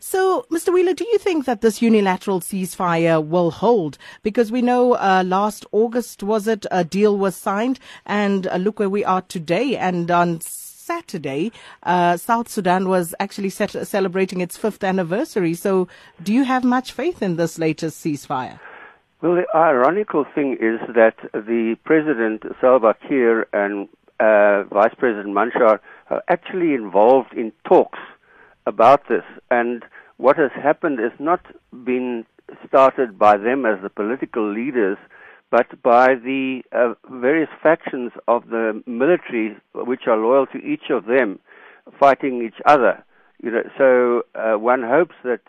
So, Mr. Wheeler, do you think that this unilateral ceasefire will hold? Because we know uh, last August, was it, a deal was signed, and uh, look where we are today. And on Saturday, uh, South Sudan was actually set, celebrating its fifth anniversary. So, do you have much faith in this latest ceasefire? Well, the ironical thing is that the President Salva Kiir and uh, Vice President Machar are actually involved in talks about this. And what has happened has not been started by them as the political leaders, but by the uh, various factions of the military which are loyal to each of them fighting each other. You know, so uh, one hopes that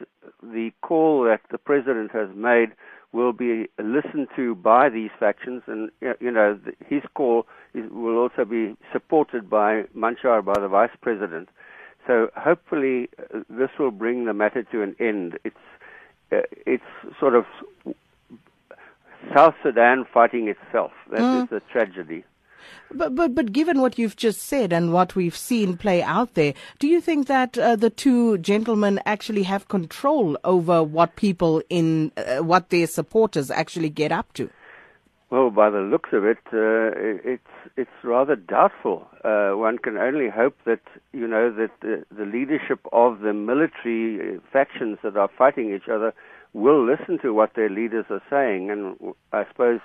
the call that the president has made will be listened to by these factions, and you know his call is, will also be supported by Machar, by the vice president. So hopefully uh, this will bring the matter to an end. It's uh, it's sort of South Sudan fighting itself. That mm. is the tragedy. But, but, but given what you've just said and what we've seen play out there, do you think that uh, the two gentlemen actually have control over what people in, uh, what their supporters actually get up to? Well, by the looks of it, uh, it's it's rather doubtful. Uh, one can only hope that you know that the, the leadership of the military factions that are fighting each other will listen to what their leaders are saying, and I suppose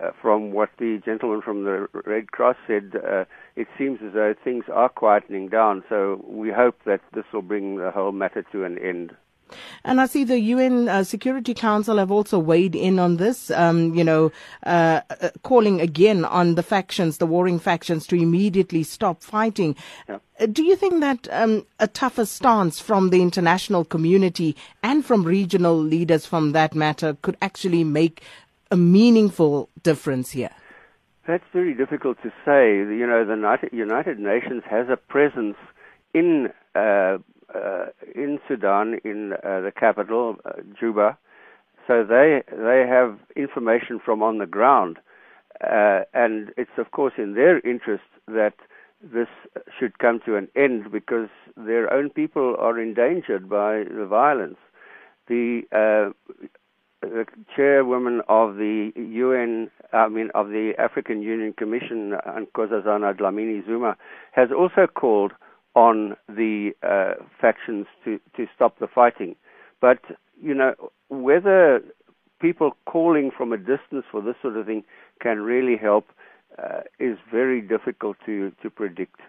uh, from what the gentleman from the Red Cross said, uh, it seems as though things are quietening down. So we hope that this will bring the whole matter to an end. And I see the UN uh, Security Council have also weighed in on this, um, you know, uh, uh, calling again on the factions, the warring factions, to immediately stop fighting. Yeah. Uh, do you think that um, a tougher stance from the international community and from regional leaders from that matter could actually make a meaningful difference here? That's very difficult to say. You know, the United Nations has a presence in uh, uh, in Sudan, in uh, the capital, uh, Juba. So they they have information from on the ground, uh, and it's of course in their interest that this should come to an end because their own people are endangered by the violence. The uh, the chairwoman of the UN, I mean, of the African Union Commission, Nkosazana Dlamini Zuma, has also called on the uh, factions to, to stop the fighting. But, you know, whether people calling from a distance for this sort of thing can really help uh, is very difficult to, to predict.